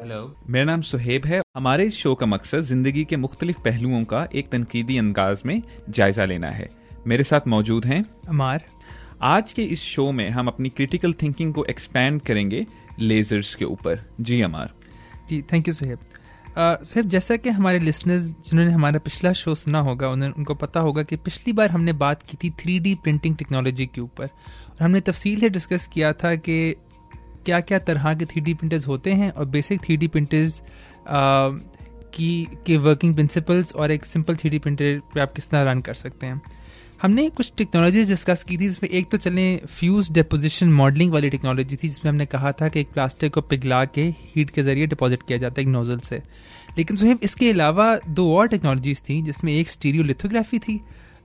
Hello मेरा नाम सुहेब है। हमारे इस शो का मकसद ज़िंदगी के मुख्तलिफ़ पहलुओं का एक तनकीदी अंदाज में जायजा लेना है। मेरे साथ मौजूद हैं। अमार। आज के इस शो में हम अपनी क्रिटिकल थिंकिंग को एक्सपैंड करेंगे लेजर्स के ऊपर। जी अमार। जी थैंक यू सुहेब। सिर्फ़ जैसा कि हमारे लिसनर्स जिन्होंने हमारा पिछला शो सुना होगा उन्हें उनको पता होगा कि पिछली बार हमने बात की थी थ्री प्रिंटिंग टेक्नोलॉजी के ऊपर। और हमने तफसील से डिस्कस किया था कि क्या क्या तरह के थ्री प्रिंटर्स होते हैं और बेसिक थ्री प्रिंटर्स की, के वर्किंग प्रिंसिपल्स और एक सिंपल थ्री प्रिंटर पे आप किस तरह रन कर सकते हैं? हमने कुछ टेक्नोलॉजीज़ डिस्कस की थी, जिसमें एक तो चले फ्यूज डिपोजिशन मॉडलिंग वाली टेक्नोलॉजी थी, जिसमें हमने कहा था कि एक प्लास्टिक को पिघला के हीट के ज़रिए डिपॉजिट किया जाता है एक नोजल से। लेकिन सुहेब, इसके अलावा दो और टेक्नोलॉजीज़ थी, जिसमें एक स्टीरियो लिथोग्राफी थी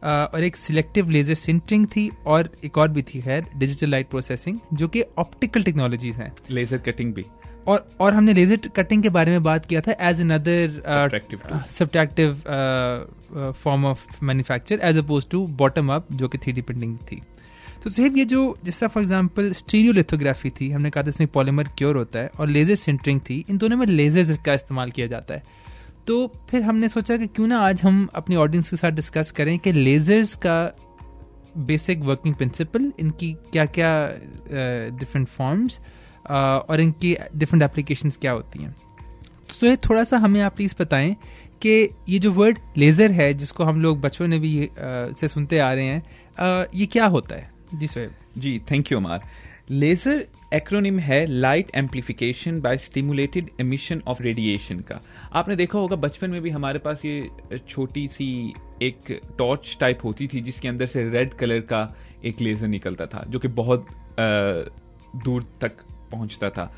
और एक सिलेक्टिव लेजर सिंटरिंग थी और एक और भी थी खैर डिजिटल लाइट प्रोसेसिंग जो कि ऑप्टिकल टेक्नोलॉजीज़ हैं। लेजर कटिंग भी। और और हमने लेजर कटिंग के बारे में बात किया था as another subtractive form of manufacture as opposed to bottom up जो कि थ्री प्रिंटिंग थी। तो सिर्फ़ ये जो जिस तरह फॉर एग्ज़ाम्पल स्टीरियो लिथोग्राफी थी हमने कहा था इसमें पॉलीमर क्योर होता है और लेजर सिंटरिंग थी इन दोनों में लेजर का इस्तेमाल किया जाता है। तो फिर हमने सोचा कि क्यों ना आज हम अपनी ऑडियंस के साथ डिस्कस करें कि लेजर्स का बेसिक वर्किंग प्रिंसिपल इनकी क्या क्या डिफरेंट फॉर्म्स और इनकी डिफरेंट एप्लीकेशन क्या होती हैं। तो ये थोड़ा सा हमें आप प्लीज़ बताएँ कि ये जो वर्ड लेज़र है जिसको हम लोग बचपन में भी आ, से सुनते आ रहे हैं आ, ये क्या होता है? जी Suhaib ji thank you Amar laser acronym है light amplification by stimulated emission of radiation का। आपने देखा होगा, बचपन में भी हमारे पास ये छोटी सी एक टॉर्च टाइप होती थी, जिसके अंदर से रेड कलर का एक लेजर निकलता था, जो कि बहुत दूर तक पहुँचता था।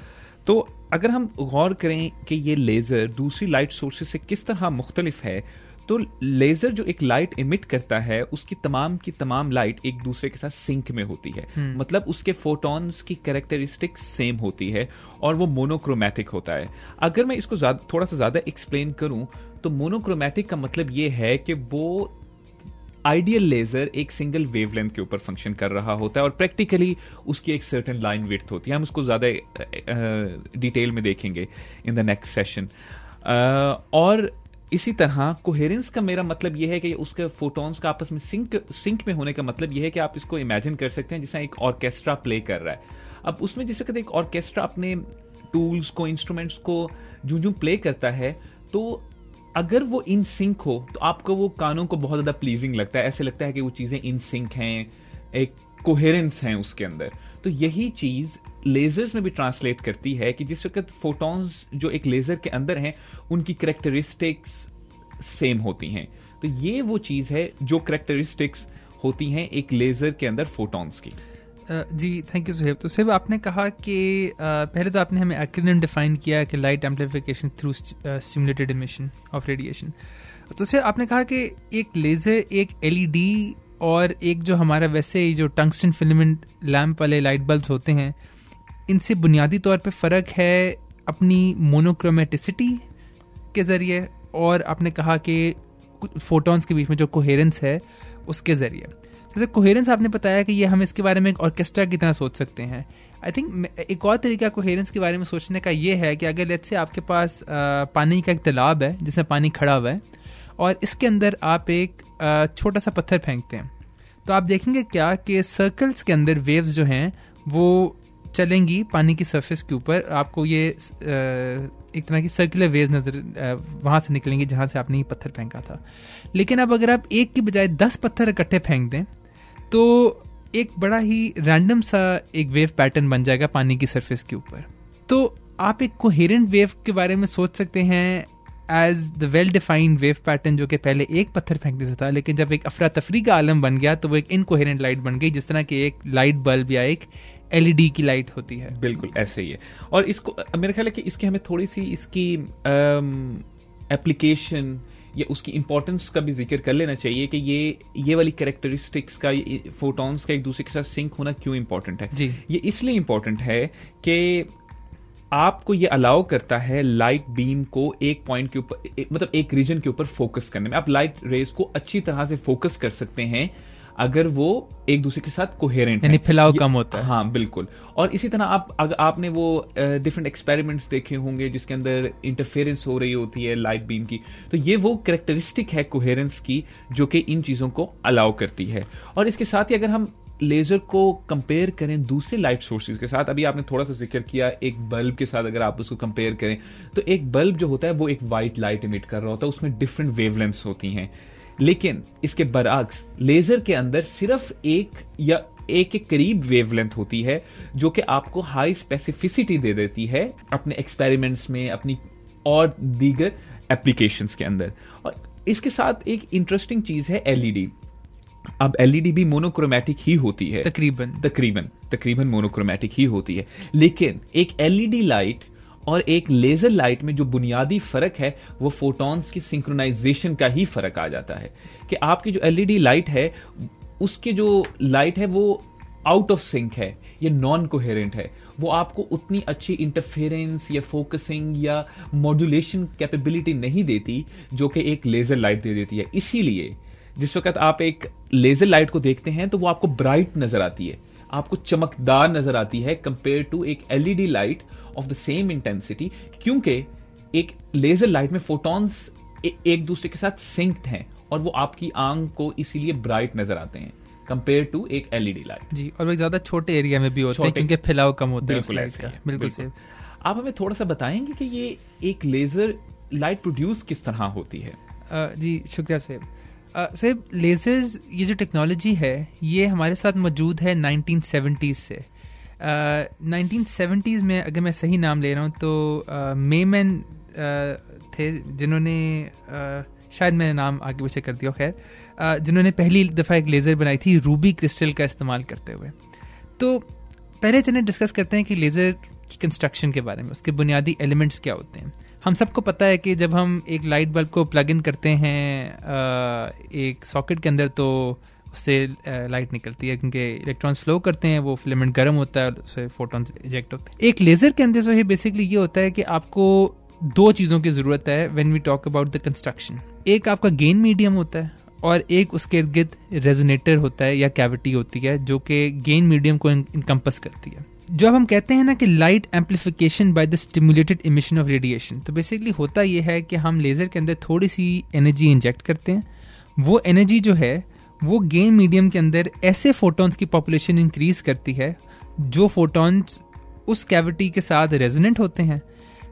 तो अगर हम गौर करें कि ये लेज़र दूसरी लाइट सोर्सेज से किस तरह मुख्तलिफ़ है तो लेजर जो एक लाइट इमिट करता है उसकी तमाम की तमाम लाइट एक दूसरे के साथ सिंक में होती है। hmm. मतलब उसके फोटॉन्स की कैरेक्टरिस्टिक सेम होती है और वो मोनोक्रोमैटिक होता है। अगर मैं इसको थोड़ा सा ज़्यादा एक्सप्लेन करूँ तो मोनोक्रोमैटिक का मतलब ये है कि वो आइडियल लेजर एक सिंगल वेवलेंथ के ऊपर फ़ंक्शन कर रहा होता है और प्रैक्टिकली उसकी एक सर्टन लाइन विथ होती है। हम उसको ज़्यादा डिटेल में देखेंगे इन द नेक्स्ट सेशन और इसी तरह कोहेरेंस का मेरा मतलब यह है कि उसके फोटोन्स का आपस में सिंक सिंक में होने का मतलब यह है कि आप इसको इमेजिन कर सकते हैं, जैसे एक ऑर्केस्ट्रा प्ले कर रहा है। अब उसमें जैसे कहते एक ऑर्केस्ट्रा अपने टूल्स को इंस्ट्रूमेंट्स को जू जू प्ले करता है तो अगर वो इन सिंक हो तो आपको वो कानों को बहुत ज़्यादा प्लीजिंग लगता है। ऐसे लगता है कि वो चीज़ें इन सिंक हैं, एक कोहेरेंस है उसके अंदर। तो यही चीज़ लेजर्स में भी ट्रांसलेट करती है कि जिस वक्त फोटॉन्स जो एक लेजर के अंदर हैं, उनकी करेक्टरिस्टिक्स सेम होती हैं। तो ये वो चीज़ है जो करेक्टरिस्टिक्स होती हैं एक लेजर के अंदर फोटॉन्स की। जी थैंक यू सुहेब तो सुहेब आपने कहा कि पहले तो आपने हमें एक्रोनिम डिफाइन किया कि light amplification through stimulated emission of radiation तो सुहेब आपने कहा कि एक लेज़र एक एलईडी और एक जो हमारा वैसे ही जो टंगस्टन फिलामेंट लैम्प वाले लाइट बल्ब होते हैं इनसे बुनियादी तौर पे फ़र्क है अपनी मोनोक्रोमेटिसिटी के ज़रिए और आपने कहा कि फोटॉन्स के बीच में जो कोहेरेंस है उसके ज़रिए। जैसे कोहेरेंस आपने बताया कि ये हम इसके बारे में एक ऑर्केस्ट्रा की तरह सोच सकते हैं। आई थिंक एक और तरीका कोहेरेंस के बारे में सोचने का ये है कि अगर लेट से आपके पास आ, पानी का एक तालाब है जिसमें पानी खड़ा हुआ है और इसके अंदर आप एक छोटा सा पत्थर फेंकते हैं। तो आप देखेंगे क्या कि सर्कल्स के अंदर वेव्स जो हैं, वो चलेंगी पानी की सरफेस के ऊपर। आपको ये एक तरह की सर्कुलर वेव्स नज़र वहाँ से निकलेंगी जहाँ से आपने ये पत्थर फेंका था। लेकिन अब अगर आप एक की बजाय दस पत्थर इकट्ठे फेंक दें तो एक बड़ा ही रैंडम सा एक वेव पैटर्न बन जाएगा पानी की सरफेस के ऊपर। तो आप एक कोहेरेंट वेव के बारे में सोच सकते हैं as the well defined wave pattern जो कि पहले एक पत्थर फेंकने से था लेकिन जब एक अफरा तफरी का आलम बन गया तो वो एक इनकोहेरेंट लाइट बन गई जिस तरह की एक लाइट बल्ब या एक एलईडी की लाइट होती है। बिल्कुल ऐसे ही है। और इसको मेरा ख्याल है कि इसकी हमें थोड़ी सी इसकी एप्लीकेशन या उसकी इंपॉर्टेंस का भी ज़िक्र कर लेना चाहिए कि ये ये वाली कैरेक्टरिस्टिक्स का फोटॉन्स का एक दूसरे के साथ सिंक होना क्यों इंपॉर्टेंट है। जी। ये इसलिए इंपॉर्टेंट है कि आपको ये अलाउ करता है लाइट बीम को एक पॉइंट के ऊपर मतलब एक रीजन के ऊपर फोकस करने में। आप लाइट रेस को अच्छी तरह से फोकस कर सकते हैं अगर वो एक दूसरे के साथ कोहेरेंट यानी फैलाव कम होता है। हाँ बिल्कुल। और इसी तरह आप अगर आपने वो डिफरेंट एक्सपेरिमेंट्स देखे होंगे जिसके अंदर इंटरफेरेंस हो रही होती है लाइट बीम की। तो ये वो करेक्टरिस्टिक है कोहेरेंस की जो कि इन चीज़ों को अलाउ करती है। और इसके साथ ही अगर हम लेजर को कंपेयर करें दूसरे लाइट सोर्सेज के साथ। अभी आपने थोड़ा सा ज़िक्र किया, एक बल्ब के साथ अगर आप उसको कंपेयर करें तो एक बल्ब जो होता है, वो एक वाइट लाइट इमिट कर रहा होता है, उसमें डिफरेंट वेवलेंथ्स होती हैं। लेकिन इसके बरअक्स लेजर के अंदर सिर्फ़ एक या एक के करीब वेवलेंथ होती है, जो कि आपको हाई स्पेसिफिसिटी दे देती है अपने एक्सपेरिमेंट्स में, अपनी और दीगर एप्लीकेशंस के अंदर। और इसके साथ एक इंटरेस्टिंग चीज़ है एलईडी अब एलईडी भी मोनोक्रोमेटिक ही होती है। तकरीबन। तकरीबन तकरीबन मोनोक्रोमेटिक ही होती है। लेकिन एक एलईडी लाइट और एक लेजर लाइट में जो बुनियादी फ़र्क है वो फोटॉन्स की सिंक्रोनाइजेशन का ही फ़र्क आ जाता है। कि आपकी जो एलईडी लाइट है उसके जो लाइट है वो आउट ऑफ़ सिंक है ये नॉन कोहेरेंट है। वो आपको उतनी अच्छी इंटरफेरेंस या फोकसिंग या मॉड्यूलेशन कैपेबिलिटी नहीं देती जो कि एक लेजर लाइट दे देती है। इसीलिए जिस वक्त आप एक लेजर लाइट को देखते हैं तो वो आपको ब्राइट नज़र आती है। आपको चमकदार नज़र आती है कंपेयर टू एक LED light of the same intensity क्योंकि एक लेजर लाइट में फोटॉन्स एक दूसरे के साथ सिंक्ड हैं और वो आपकी आँख को इसीलिए ब्राइट नज़र आते हैं कंपेयर टू एक एलईडी लाइट जी और वो ज़्यादा छोटे एरिया में भी होते हैं क्योंकि फैलाव कम होता है बिल्कुल सही। आप हमें थोड़ा सा बताएँगे कि ये एक लेजर लाइट प्रोड्यूस किस तरह होती है? जी शुक्रिया सेब। सर लेजर्स ये जो टेक्नोलॉजी है ये हमारे साथ मौजूद है 1970s से। नाइनटीन uh, सेवेंटीज़ में अगर मैं सही नाम ले रहा हूँ तो मेमैन uh, थे जिन्होंने uh, शायद मैंने नाम आगे पीछे कर दिया खैर। uh, जिन्होंने पहली दफ़ा एक लेज़र बनाई थी रूबी क्रिस्टल का इस्तेमाल करते हुए। तो पहले चलें डिस्कस करते हैं कि लेज़र की कंस्ट्रक्शन के बारे में उसके बुनियादी एलिमेंट्स क्या होते हैं। हम सबको पता है कि जब हम एक लाइट बल्ब को प्लग इन करते हैं एक सॉकेट के अंदर तो उससे लाइट निकलती है, क्योंकि इलेक्ट्रॉन्स फ्लो करते हैं, वो फिलामेंट गर्म होता है उससे फोटॉन्स इजेक्ट होते हैं। एक लेज़र के अंदर जो है बेसिकली ये होता है कि आपको दो चीज़ों की ज़रूरत है when we talk about the construction एक आपका गेन मीडियम होता है और एक उसके इर्द गिर्द रेजोनेटर होता है या कैविटी होती है, जो कि गेन मीडियम को इनकम्पस करती है। जब हम कहते हैं ना कि light amplification by the stimulated emission of radiation तो बेसिकली होता यह है कि हम लेज़र के अंदर थोड़ी सी एनर्जी इंजेक्ट करते हैं। वो एनर्जी जो है, वो गेन मीडियम के अंदर ऐसे फोटॉन्स की पॉपुलेशन इंक्रीज करती है, जो फोटॉन्स उस कैविटी के साथ रेजोनेंट होते हैं,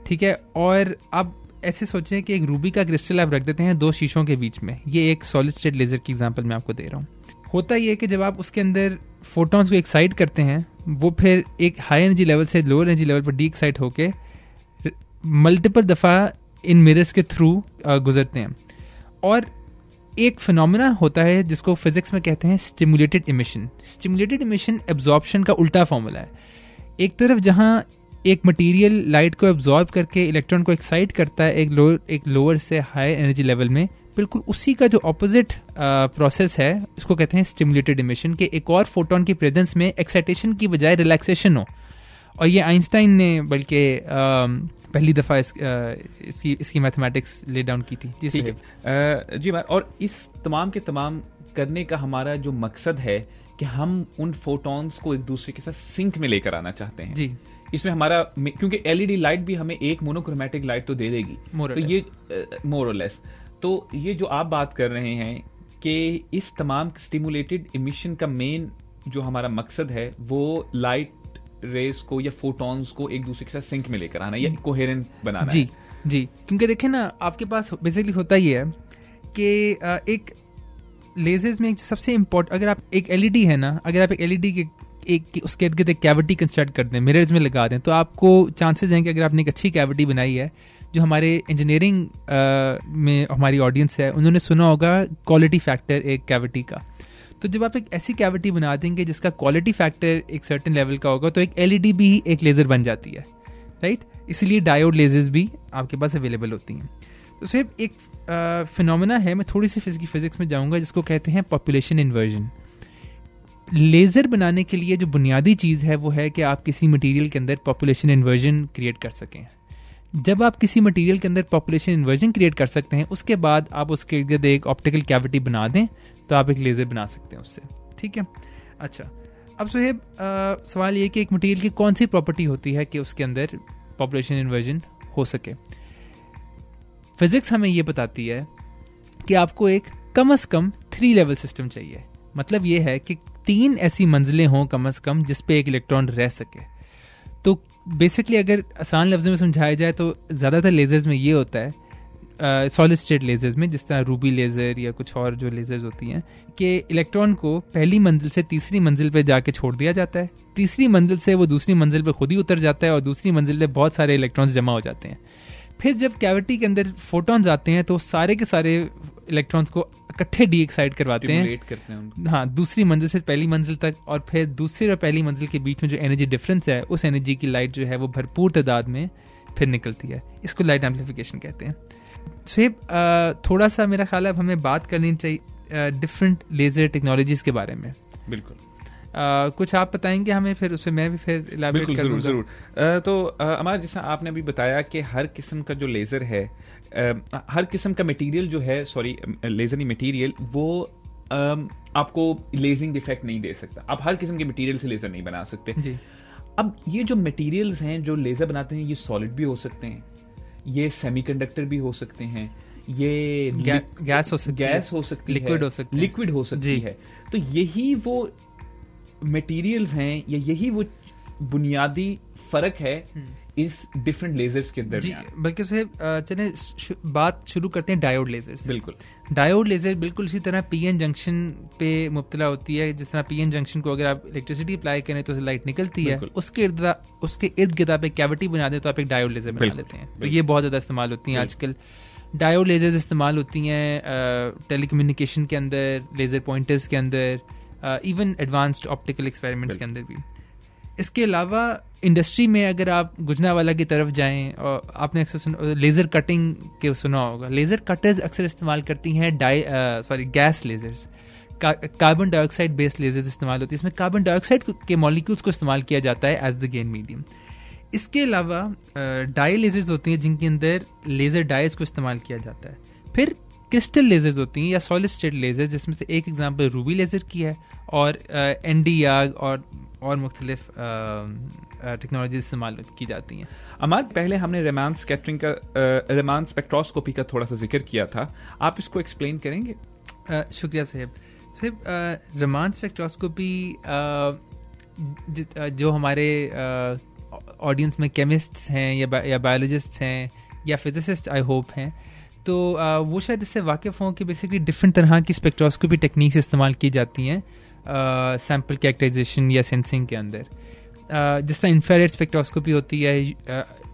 ठीक है? और अब ऐसे सोचें कि एक रूबी का क्रिस्टल आप रख देते हैं दो शीशों के बीच में। ये एक सॉलिड स्टेट लेजर की एग्जांपल मैं आपको दे रहा हूँ। होता यह कि जब आप उसके अंदर फोटॉन्स को एक्साइट करते हैं, वो फिर एक हाई एनर्जी लेवल से लोअर एनर्जी लेवल पर डी एक्साइट होकर मल्टीपल दफ़ा इन मिरर्स के थ्रू गुजरते हैं। और एक फिनोमिना होता है जिसको फिजिक्स में कहते हैं stimulated emission stimulated emission absorption का उल्टा फॉर्मूला है। एक तरफ़ जहाँ एक मटेरियल लाइट को एब्जॉर्ब करके इलेक्ट्रॉन को एक्साइट करता है एक लोअर एक लोअर से हाई एनर्जी लेवल में बिल्कुल उसी का जो ऑपोजिट प्रोसेस है उसको कहते हैं स्टिमुलेटेड इमिशन के एक और फोटोन की प्रेजेंस में एक्साइटेशन की बजाय रिलैक्सेशन हो। और ये आइंस्टाइन ने बल्कि पहली दफ़ा इस, इसकी इसकी मैथमेटिक्स ले डाउन की थी। जी ठीक है। जी और इस तमाम के तमाम करने का हमारा जो मकसद है कि हम उन फोटॉन्स को एक दूसरे के साथ सिंक में लेकर आना चाहते हैं। जी। इसमें हमारा क्योंकि एलईडी लाइट भी हमें एक मोनोक्रोमेटिक लाइट तो दे देगी। तो ये मोर लेस तो ये जो आप बात कर रहे हैं कि इस तमाम स्टिमुलेटेड इमिशन का मेन जो हमारा मकसद है वो लाइट रेस को या फोटॉन्स को एक दूसरे के साथ सिंक में लेकर आना या कोहेरेंट बनाना जी है। जी क्योंकि देखें ना आपके पास बेसिकली होता ही है कि एक लेजर्स में सबसे इम्पोर्ट अगर आप एक एलईडी है ना अगर आप एक एलईडी के एक उसके इर्द एक कैविटी कंस्ट्रक्ट कर दें मिरर्स में लगा दें तो आपको चांसेस हैं कि अगर आपने एक अच्छी कैविटी बनाई है जो हमारे इंजीनियरिंग में हमारी ऑडियंस है, उन्होंने सुना होगा क्वालिटी फैक्टर एक कैविटी का। तो जब आप एक ऐसी कैविटी बना देंगे जिसका क्वालिटी फैक्टर एक सर्टन लेवल का होगा तो एक एलईडी भी एक लेज़र बन जाती है राइट इसलिए डायोड लेजर्स भी आपके पास अवेलेबल होती हैं। तो सिर्फ़ एक फिनोमिना है, मैं थोड़ी सी फिजिकी फिजिक्स में जाऊँगा, जिसको कहते हैं पॉपुलेशन इन्वर्जन लेज़र बनाने के लिए जो बुनियादी चीज़ है, वो है कि आप किसी मटेरियल के अंदर पॉपुलेशन इन्वर्जन क्रिएट कर सकें। जब आप किसी मटेरियल के अंदर पॉपुलेशन इन्वर्जन क्रिएट कर सकते हैं, उसके बाद आप उसके इर्द एक ऑप्टिकल कैविटी बना दें तो आप एक लेज़र बना सकते हैं उससे। ठीक है? अच्छा। अब सुहेब सवाल ये कि एक मटेरियल की कौन सी प्रॉपर्टी होती है कि उसके अंदर पॉपुलेशन इन्वर्जन हो सके? फिजिक्स हमें ये बताती है कि आपको एक कम अज कम थ्री लेवल सिस्टम चाहिए। मतलब ये है कि तीन ऐसी मंजिलें हों कम अज कम जिस पे एक इलेक्ट्रॉन रह सके। तो बेसिकली अगर आसान लफ्ज़ में समझाया जाए तो ज़्यादातर लेजर्स में ये होता है सॉलिड स्टेट लेजर्स में, जिस तरह रूबी लेज़र या कुछ और जो लेजर्स होती हैं, कि इलेक्ट्रॉन को पहली मंजिल से तीसरी मंजिल पे जाके छोड़ दिया जाता है। तीसरी मंजिल से वो दूसरी मंजिल पर खुद ही उतर जाता है और दूसरी मंजिल पर बहुत सारे इलेक्ट्रॉन्स जमा हो जाते हैं। फिर जब कैविटी के अंदर फोटॉन्स आते हैं तो सारे के सारे इलेक्ट्रॉन्स को इकट्ठे डी एक्साइड करवाते हैं। करते हैं हाँ दूसरी मंजिल से पहली मंजिल तक और फिर दूसरी और पहली मंजिल के बीच में जो एनर्जी डिफरेंस है उस एनर्जी की लाइट जो है वो भरपूर तादाद में फिर निकलती है। इसको लाइट एम्पलीफिकेशन कहते हैं। सेब थोड़ा सा मेरा ख्याल है अब हमें बात करनी चाहिए डिफरेंट लेजर टेक्नोलॉजीज़ के बारे में। बिल्कुल। आ, कुछ आप बताएँगे हमें फिर उसमें मैं भी फिर बिल्कुल ज़रूर ज़रूर। तो अमार जैसा आपने अभी बताया कि हर किस्म का जो लेज़र है आ, हर किस्म का मटेरियल जो है सॉरी लेज़र नहीं मटेरियल वो आपको लेजिंग इफ़ेक्ट नहीं दे सकता। आप हर किस्म के मटेरियल से लेज़र नहीं बना सकते। जी। अब ये जो मटेरियल्स हैं जो लेज़र बनाते हैं ये सॉलिड भी हो सकते हैं ये सेमीकंडक्टर भी हो सकते हैं ये गैस हो सकती गैस हो सकती है लिक्विड हो सकती लिक्विड हो सकती है। तो यही वो मटेरियल्स हैं या यही वो बुनियादी फ़र्क है हम्म। इस डिफरेंट लेजर्स के अंदर बल्कि चले बात शुरू करते हैं डायोड लेजर से। बिल्कुल। डायोड लेजर बिल्कुल इसी तरह पीएन जंक्शन पे मुबतला होती है जिस तरह पीएन जंक्शन को अगर आप इलेक्ट्रिसिटी अप्लाई करें तो लाइट निकलती है। उसके इर्द उसके इर्द गिर्द आप एक कैविटी बना दें तो आप एक डायोड लेजर बना लेते हैं। तो ये बहुत ज़्यादा इस्तेमाल होती हैं आजकल। डायोड लेजर्स इस्तेमाल होती हैं टेलीकम्युनिकेशन के अंदर लेज़र पॉइंटर्स के अंदर इवन एडवांस्ड ऑप्टिकल एक्सपेरिमेंट्स के अंदर भी। इसके अलावा इंडस्ट्री में अगर आप गुजनावाला की तरफ़ जाएँ और आपने अक्सर सुन लेज़र कटिंग के सुना होगा। लेज़र कटर्स अक्सर इस्तेमाल करती हैं dye sorry gas lasers carbon dioxide based lasers इस्तेमाल होती है। इसमें कार्बन डाइऑक्साइड के मॉलिक्यूल्स को इस्तेमाल किया जाता है एज द गेन मीडियम इसके अलावा डाई लेजर्स होती हैं जिनके अंदर लेज़र डाइज को इस्तेमाल किया जाता है। फिर क्रिस्टल लेजर्स होती हैं या सॉलिड स्टेट लेजर जिसमें से एक एग्ज़ाम्पल रूबी लेजर की है और एन डी आग और और मुख्तलिफ़ टेक्नोलॉजी इस्तेमाल की जाती हैं। अमाद पहले हमने रेमान स्कैटरिंग का रेमान स्पेक्ट्रोस्कोपी का थोड़ा सा ज़िक्र किया था। आप इसको एक्सप्लेन करेंगे? आ, शुक्रिया साहेब। साहब रेमान स्पेक्ट्रोस्कोपी जो हमारे ऑडियंस में केमिस्ट्स हैं या या बायोलॉजिस्ट हैं या फिजिसिस्ट आई होप हैं तो वो शायद इससे वाकिफ़ हों कि बेसिकली डिफरेंट तरह की स्पेक्ट्रोस्कोपी टेक्निक्स इस्तेमाल की जाती हैं सैंपल कैरेक्टराइजेशन या सेंसिंग के अंदर। जिस तरह इंफ्रारेड स्पेक्ट्रोस्कोपी होती है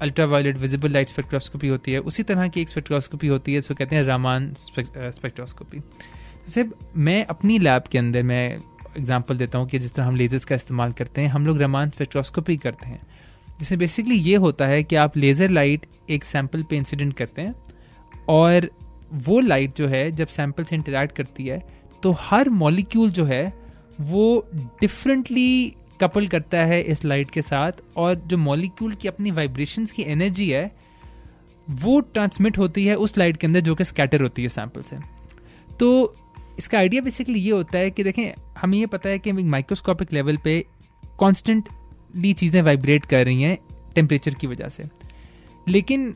ultraviolet visible light spectroscopy होती है, उसी तरह की एक स्पेक्ट्रोस्कोपी होती है इसको कहते हैं रामान स्पेक्ट्रोस्कोपी तो सिर्फ़ मैं अपनी लैब के अंदर मैं एग्जांपल देता हूँ कि जिस तरह हम लेजर्स का इस्तेमाल करते हैं, हम लोग रामान स्पेक्ट्रोस्कोपी करते हैं। जिसमें बेसिकली ये होता है कि आप लेज़र लाइट एक सैंपल पे इंसिडेंट करते हैं और वो लाइट जो है, जब सैंपल से इंटरेक्ट करती है तो हर मॉलिक्यूल जो है, वो डिफरेंटली कपल करता है इस लाइट के साथ और जो मॉलिक्यूल की अपनी वाइब्रेशंस की एनर्जी है, वो ट्रांसमिट होती है उस लाइट के अंदर जो कि स्कैटर होती है सैंपल से। तो इसका आइडिया बेसिकली ये होता है कि देखें, हमें ये पता है कि माइक्रोस्कोपिक लेवल पे कॉन्स्टेंटली चीज़ें वाइब्रेट कर रही हैं टेम्परेचर की वजह से। लेकिन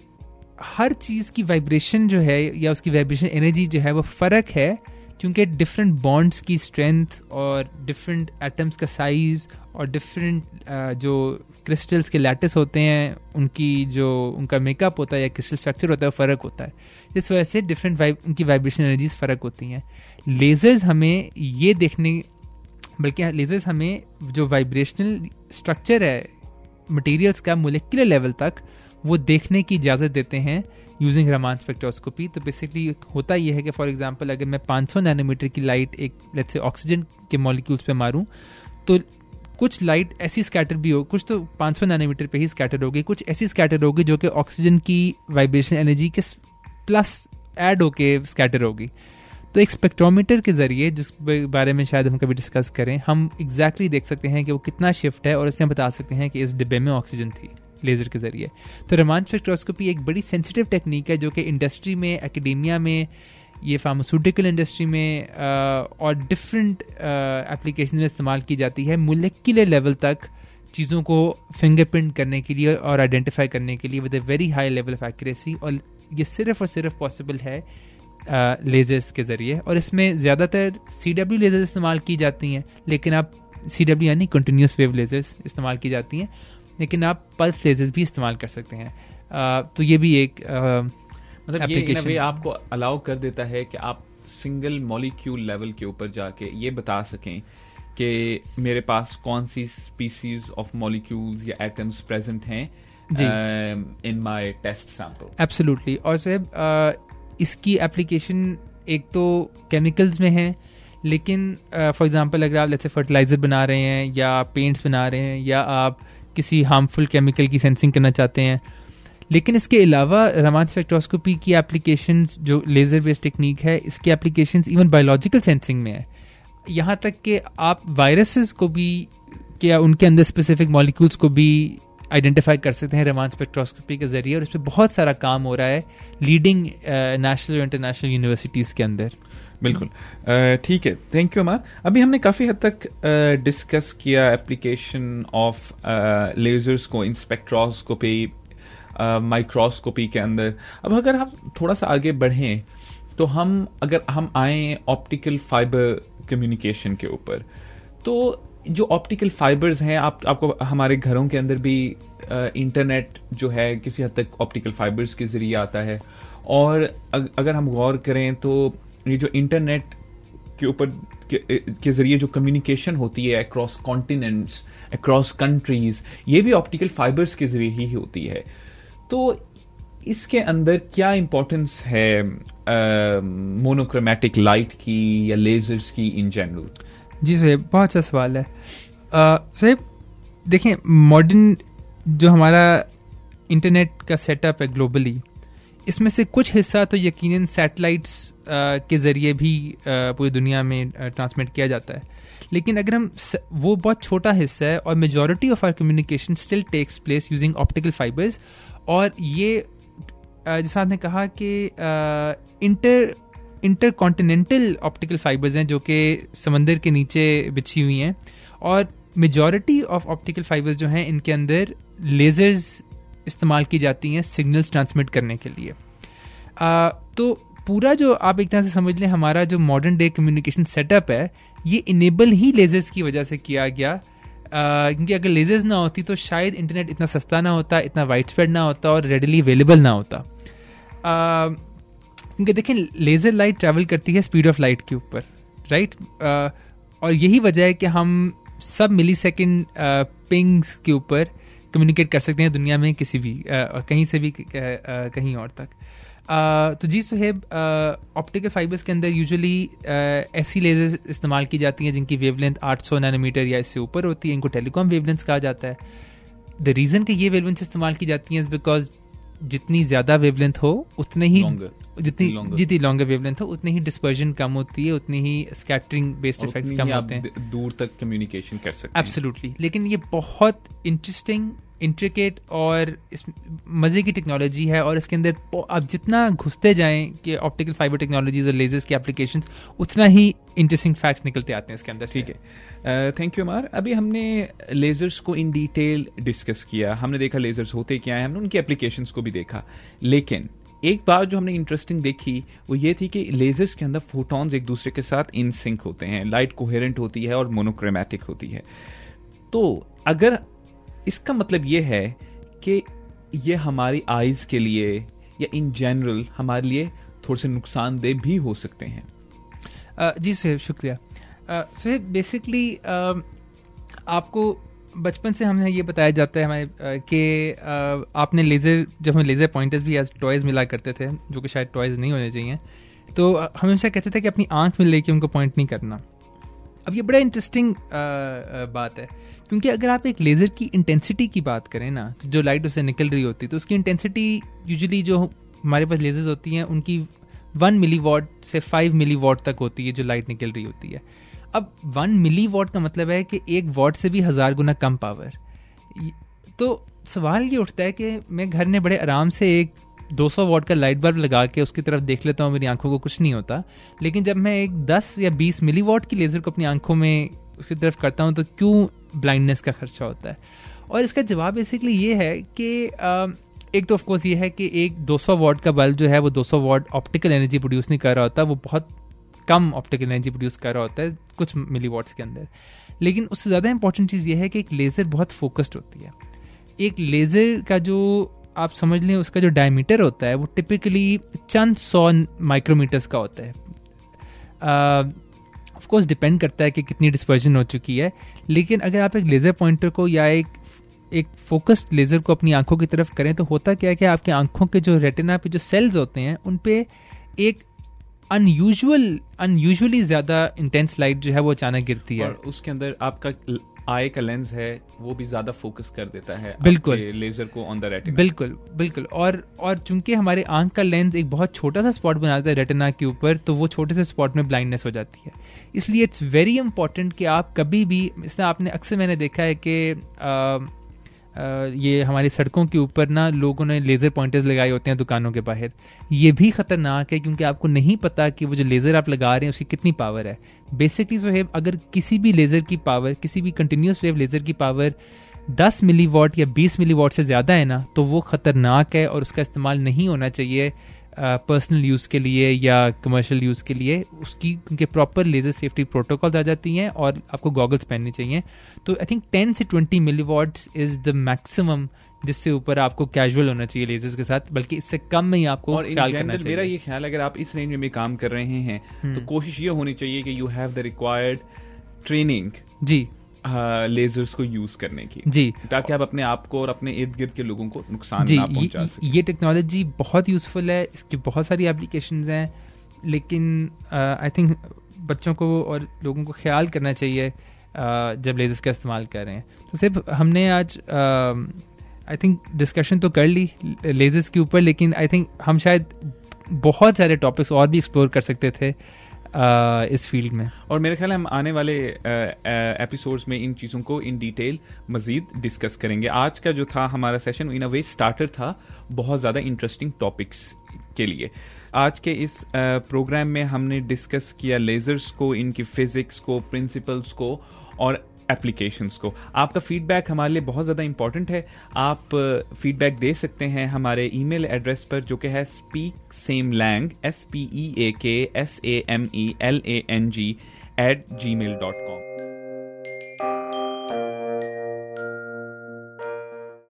हर चीज़ की वाइब्रेशन जो है या उसकी वाइब्रेशन एनर्जी जो है वो फ़र्क है, क्योंकि डिफरेंट बॉन्ड्स की स्ट्रेंथ और डिफरेंट एटम्स का साइज़ और डिफरेंट जो क्रिस्टल्स के लैटिस होते हैं, उनकी जो, उनका मेकअप होता है या क्रिस्टल स्ट्रक्चर होता है, वो फ़र्क होता है। इस वजह से डिफरेंट वाइब उनकी वाइब्रेशन एनर्जीज फ़र्क होती हैं। लेज़र्स हमें ये देखने, बल्कि लेज़र्स हमें जो वाइब्रेशनल स्ट्रक्चर है मटेरियल्स का मोलिकुलर लेवल तक वो देखने की इजाज़त देते हैं यूजिंग रमान स्पेक्ट्रोस्कोपी तो बेसिकली होता ये है कि फॉर एग्जांपल अगर मैं 500 नैनोमीटर की लाइट एक लेट्स से ऑक्सीजन के मॉलिक्यूल्स पे मारूं तो कुछ लाइट ऐसी स्कैटर भी हो, कुछ तो 500 नैनोमीटर पे ही स्कैटर होगी, कुछ ऐसी स्कैटर होगी जो कि ऑक्सीजन की वाइब्रेशन एनर्जी के प्लस ऐड होके स्कैटर होगी। तो एक स्पेक्ट्रोमीटर के ज़रिए, जिस बारे में शायद हम कभी डिस्कस करें, हम एग्जैक्टली exactly देख सकते हैं कि वो कितना शिफ्ट है और इससे हम बता सकते हैं कि इस डिब्बे में ऑक्सीजन थी। लेज़र के ज़रिए। तो रमान स्पेक्ट्रोस्कोपी एक बड़ी सेंसिटिव टेक्निक है जो कि इंडस्ट्री में एकेडेमिया में ये फार्मास्यूटिकल इंडस्ट्री में आ, और डिफरेंट एप्लीकेशन में इस्तेमाल की जाती है मोलिकुलर लेवल तक चीज़ों को फिंगरप्रिंट करने के लिए और आइडेंटिफाई करने के लिए with a very high level of accuracy और ये सिर्फ़ और सिर्फ़ पॉसिबल है लेजर्स के ज़रिए। और इसमें ज़्यादातर सी डब्ल्यू लेजर्स इस्तेमाल की जाती हैं लेकिन आप सी डब्ल्यू यानी कंटिन्यूस वेव लेजर्स इस्तेमाल की जाती हैं। लेकिन आप पल्स लेजर्स भी इस्तेमाल कर सकते हैं। तो ये भी एक मतलब ये वे आपको अलाउ कर देता है कि आप सिंगल मॉलिक्यूल लेवल के ऊपर जाके ये बता सकें कि मेरे पास कौन सी स्पीसीज ऑफ़ मॉलिक्यूल्स या एटम्स प्रेजेंट हैं in my test sample absolutely और सर इसकी एप्लीकेशन एक तो केमिकल्स में है लेकिन फॉर uh, एग्जांपल अगर आप जैसे फर्टिलाइज़र बना रहे हैं या पेंट्स बना रहे हैं या आप किसी हार्मफुल केमिकल की सेंसिंग करना चाहते हैं। लेकिन इसके अलावा रमान स्पेक्ट्रोस्कोपी की एप्लीकेशन जो लेज़र बेस्ड टेक्निक है, इसकी एप्लीकेशन इवन बायोलॉजिकल सेंसिंग में है। यहाँ तक कि आप वायरसेस को भी क्या उनके अंदर स्पेसिफिक मॉलिक्यूल्स को भी आइडेंटिफाई कर सकते हैं रमान स्पेक्ट्रोस्कोपी के ज़रिए, और इस पर बहुत सारा काम हो रहा है लीडिंग नेशनल और इंटरनेशनल यूनिवर्सिटीज़ के अंदर। बिल्कुल। ठीक है थैंक यू अमार अभी हमने काफ़ी हद तक डिस्कस किया एप्लीकेशन ऑफ़ लेजर्स को, इन स्पेक्ट्रोस्कोपी माइक्रोस्कोपी के अंदर। अब अगर हम थोड़ा सा आगे बढ़ें तो हम, अगर हम आए ऑप्टिकल फाइबर कम्युनिकेशन के ऊपर तो जो ऑप्टिकल फाइबर्स हैं, आप, आपको, हमारे घरों के अंदर भी इंटरनेट जो है, किसी हद तक ऑप्टिकल फाइबर्स के ज़रिए आता है। और अगर हम गौर करें तो ये जो इंटरनेट के ऊपर के, के ज़रिए जो कम्युनिकेशन होती है अक्रॉस कॉन्टिनेंट्स अक्रॉस कंट्रीज़ ये भी ऑप्टिकल फाइबर्स के ज़रिए ही होती है। तो इसके अंदर क्या इंपॉर्टेंस है मोनोक्रोमेटिक लाइट की या लेजर्स की इन जनरल जी सोहेब बहुत अच्छा सवाल है। सोहेब देखें मॉडर्न जो हमारा इंटरनेट का सेटअप है ग्लोबली इसमें से कुछ हिस्सा तो यकीनन सैटेलाइट्स के ज़रिए भी पूरी दुनिया में ट्रांसमिट किया जाता है। लेकिन अगर हम वो बहुत छोटा हिस्सा है और majority of our communication still takes place using optical fibres और ये जैसा आपने कहा कि inter intercontinental optical fibres हैं जो कि समंदर के नीचे बिछी हुई हैं और मेजॉरिटी ऑफ़ ऑप्टिकल फाइबर्स जो हैं इनके अंदर लेजर्स इस्तेमाल की जाती हैं सिग्नल्स ट्रांसमिट करने के लिए। आ, तो पूरा जो आप एक तरह से समझ लें हमारा जो मॉडर्न डे कम्युनिकेशन सेटअप है ये इनेबल ही लेजर्स की वजह से किया गया। क्योंकि अगर लेजर्स ना होती तो शायद इंटरनेट इतना सस्ता ना होता इतना वाइड स्प्रेड ना होता और रेडली अवेलेबल ना होता। क्योंकि देखें लेज़र लाइट ट्रैवल करती है स्पीड ऑफ़ लाइट के ऊपर राइट और यही वजह है कि हम सब मिली सेकेंड पिंग्स के ऊपर कम्युनिकेट कर सकते हैं दुनिया में किसी भी कहीं से भी कहीं और तक। तो जी सुहेब ऑप्टिकल फाइबर्स के अंदर यूजुअली ऐसी लेजर्स इस्तेमाल की जाती हैं जिनकी वेवलेंथ 800 नैनोमीटर या इससे ऊपर होती है। इनको टेलीकॉम वेवलेंथ कहा जाता है। द रीज़न कि ये वेवलेंथ इस्तेमाल की जाती हैं इज़ बिकॉज़ जितनी ज़्यादा वेवलेंथ हो उतने ही longer, जितनी longer. जितनी लॉन्गर वेवलेंथ हो उतनी ही डिस्पर्जन कम होती है उतनी ही स्कैटरिंग बेस्ड इफेक्ट्स कम होते हैं। दूर तक कम्युनिकेशन कर सकते हैं। एब्सोल्युटली लेकिन ये बहुत इंटरेस्टिंग इंट्रिकेट और इस मज़े की टेक्नोलॉजी है और इसके अंदर आप जितना घुसते जाएँ कि ऑप्टिकल फाइबर टेक्नोलॉजीज़ और लेजर्स की एप्लीकेशन उतना ही इंटरेस्टिंग फैक्ट्स निकलते आते हैं इसके अंदर, ठीक है? थैंक यू अमार अभी हमने लेजर्स को इन डिटेल डिस्कस किया। हमने देखा लेजर्स होते क्या हैं, हमने उनकी एप्लीकेशंस को भी देखा। लेकिन एक बात जो हमने इंटरेस्टिंग देखी, वो ये थी कि लेजर्स के अंदर फोटॉन्स एक दूसरे के साथ इन सिंक होते हैं। लाइट कोहेरेंट होती है और मोनोक्रोमैटिक होती है। तो अगर इसका मतलब ये है कि ये हमारी आइज़ के लिए या इन जनरल हमारे लिए थोड़े से नुकसानदेह भी हो सकते हैं। जी सुहेब शुक्रिया। सुहेब बेसिकली आपको बचपन से हमें ये बताया जाता है हमारे कि आपने लेज़र जब हमें लेज़र पॉइंटर्स भी एज टॉयज़ मिला करते थे, जो कि शायद टॉयज़ नहीं होने चाहिए तो हमेशा कहते थे कि अपनी आँख में लेके उनको पॉइंट नहीं करना। अब ये बड़ा इंटरेस्टिंग बात है। क्योंकि अगर आप एक लेज़र की इंटेंसिटी की बात करें ना, जो लाइट उससे निकल रही होती है तो उसकी इंटेंसिटी यूजुअली जो हमारे पास लेजर्स होती हैं, उनकी वन मिली वॉट से फाइव मिली वॉट तक होती है जो लाइट निकल रही होती है। अब वन मिली वॉट का मतलब है कि एक वॉट से भी हज़ार गुना कम पावर तो सवाल ये उठता है कि मैं घर में बड़े आराम से एक 200 वॉट का लाइट बल्ब लगा के उसकी तरफ़ देख लेता हूँ, मेरी आँखों को कुछ नहीं होता। लेकिन जब मैं एक 10 या 20 मिली वॉट की लेज़र को अपनी आँखों में उसकी तरफ़ करता हूँ तो क्यों ब्लाइंडनेस का खर्चा होता है। और इसका जवाब बेसिकली ये है कि एक तो ऑफकोर्स ये है कि एक 200 वॉट का बल्ब जो है, वो 200 वॉट ऑप्टिकल एनर्जी प्रोड्यूस नहीं कर रहा होता, वो बहुत कम ऑप्टिकल एनर्जी प्रोड्यूस कर रहा होता है कुछ मिली वॉट्स के अंदर। लेकिन उससे ज़्यादा इंपॉर्टेंट चीज़ ये है कि एक लेज़र बहुत फोकस्ड होती है। एक लेज़र का जो आप समझ लें, उसका जो डायमीटर होता है, वो टिपिकली चंद सौ माइक्रोमीटर्स का होता है। ऑफ़ कोर्स डिपेंड करता है कि कितनी डिस्पर्जन हो चुकी है। लेकिन अगर आप एक लेज़र पॉइंटर को या एक एक फोकस्ड लेज़र को अपनी आँखों की तरफ़ करें तो होता क्या है कि आपकी आँखों के जो रेटिना पे जो सेल्स होते हैं, उन पे एक अनयूजुअल अनयूजअली ज़्यादा इंटेंस लाइट जो है वो अचानक गिरती है। और उसके अंदर आपका आई का लेंस है वो भी ज़्यादा फोकस कर देता है बिल्कुल। लेजर को ऑन द रेटिना बिल्कुल बिल्कुल। और और चूँकि हमारे आँख का लेंस एक बहुत छोटा सा स्पॉट बनाता है रेटिना के ऊपर तो वो छोटे से स्पॉट में ब्लाइंडनेस हो जाती है। इसलिए इट्स वेरी इंपॉर्टेंट कि आप कभी भी इसने आपने अक्सर मैंने देखा है कि ये हमारी सड़कों के ऊपर ना लोगों ने लेज़र पॉइंटर्स लगाए होते हैं दुकानों के बाहर। ये भी ख़तरनाक है क्योंकि आपको नहीं पता कि वो जो लेज़र आप लगा रहे हैं, उसकी कितनी पावर है। बेसिकली जो है अगर किसी भी लेज़र की पावर किसी भी कंटिन्यूस वेव लेज़र की पावर 10 मिली वॉट या 20 मिली वॉट से ज़्यादा है ना तो वो ख़तरनाक है और उसका इस्तेमाल नहीं होना चाहिए। पर्सनल यूज़ के लिए या कमर्शियल यूज़ के लिए उसकी क्योंकि प्रॉपर लेज़र सेफ्टी प्रोटोकॉल आ जाती हैं और आपको गॉगल्स पहनने चाहिए। तो आई थिंक टेन से twenty milliwatts is the maximum जिससे ऊपर आपको कैजुअल होना चाहिए लेजर्स के साथ बल्कि इससे कम में ही आपको और ख्याल करना चाहिए मेरा ये ख्याल अगर आप इस रेंज में भी काम कर रहे हैं तो हम्म। कोशिश ये होनी चाहिए कि you have the required training ji. Lasers को यूज़ करने की। जी। ताकि आप अपने आप को और अपने इर्द गिर्द के लोगों को नुकसान ना पहुँचा सकें। ये टेक्नोलॉजी बहुत यूजफुल है इसकी बहुत सारी एप्लीकेशन हैं लेकिन आई थिंक बच्चों को और लोगों को ख्याल करना चाहिए जब लेजर्स का इस्तेमाल कर रहे हैं। तो सिर्फ़ हमने आज आई थिंक डिस्कशन तो कर ली लेजर्स के ऊपर लेकिन आई थिंक हम शायद बहुत सारे टॉपिक्स और भी एक्सप्लोर कर सकते थे। इस फ़ील्ड में। और मेरे ख्याल हम आने वाले एपिसोड्स में इन चीज़ों को इन डिटेल मजीद डिस्कस करेंगे। आज का जो था हमारा session in a way starter था बहुत ज़्यादा इंटरेस्टिंग टॉपिक्स के लिए। आज के इस प्रोग्राम में हमने डिस्कस किया लेजर्स को, इनकी फिजिक्स को प्रिंसिपल्स को, और एप्लीकेशंस को। आपका फीडबैक हमारे लिए बहुत ज़्यादा इंपॉर्टेंट है। आप फीडबैक दे सकते हैं हमारे ईमेल एड्रेस पर, जो कि है speak same lang S P E A K S A M E L A N G at Gmail dot com